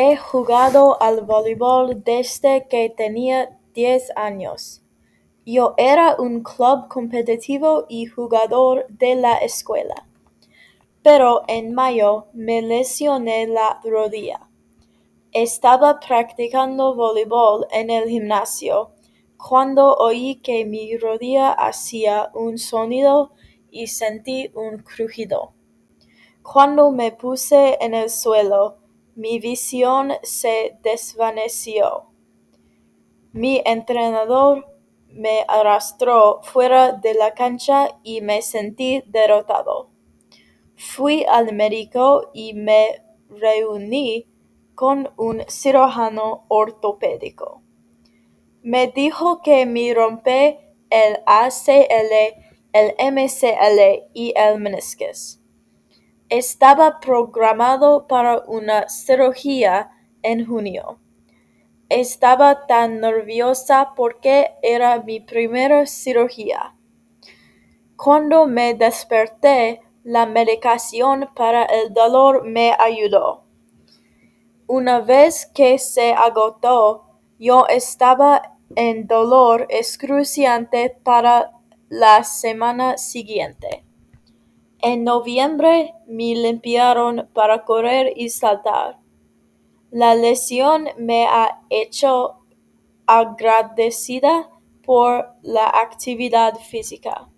He jugado al voleibol desde que tenía diez años. Yo era un club competitivo y jugador de la escuela. Pero en mayo me lesioné la rodilla. Estaba practicando voleibol en el gimnasio cuando oí que mi rodilla hacía un sonido y sentí un crujido. Cuando me puse en el suelo, mi visión se desvaneció. Mi entrenador me arrastró fuera de la cancha y me sentí derrotado. Fui al médico y me reuní con un cirujano ortopédico. Me dijo que me rompí el ACL, el MCL y el meniscus. Estaba programado para una cirugía en junio. Estaba tan nerviosa porque era mi primera cirugía. Cuando me desperté, la medicación para el dolor me ayudó. Una vez que se agotó, yo estaba en dolor excruciante para la semana siguiente. En noviembre me limpiaron para correr y saltar. La lesión me ha hecho agradecida por la actividad física.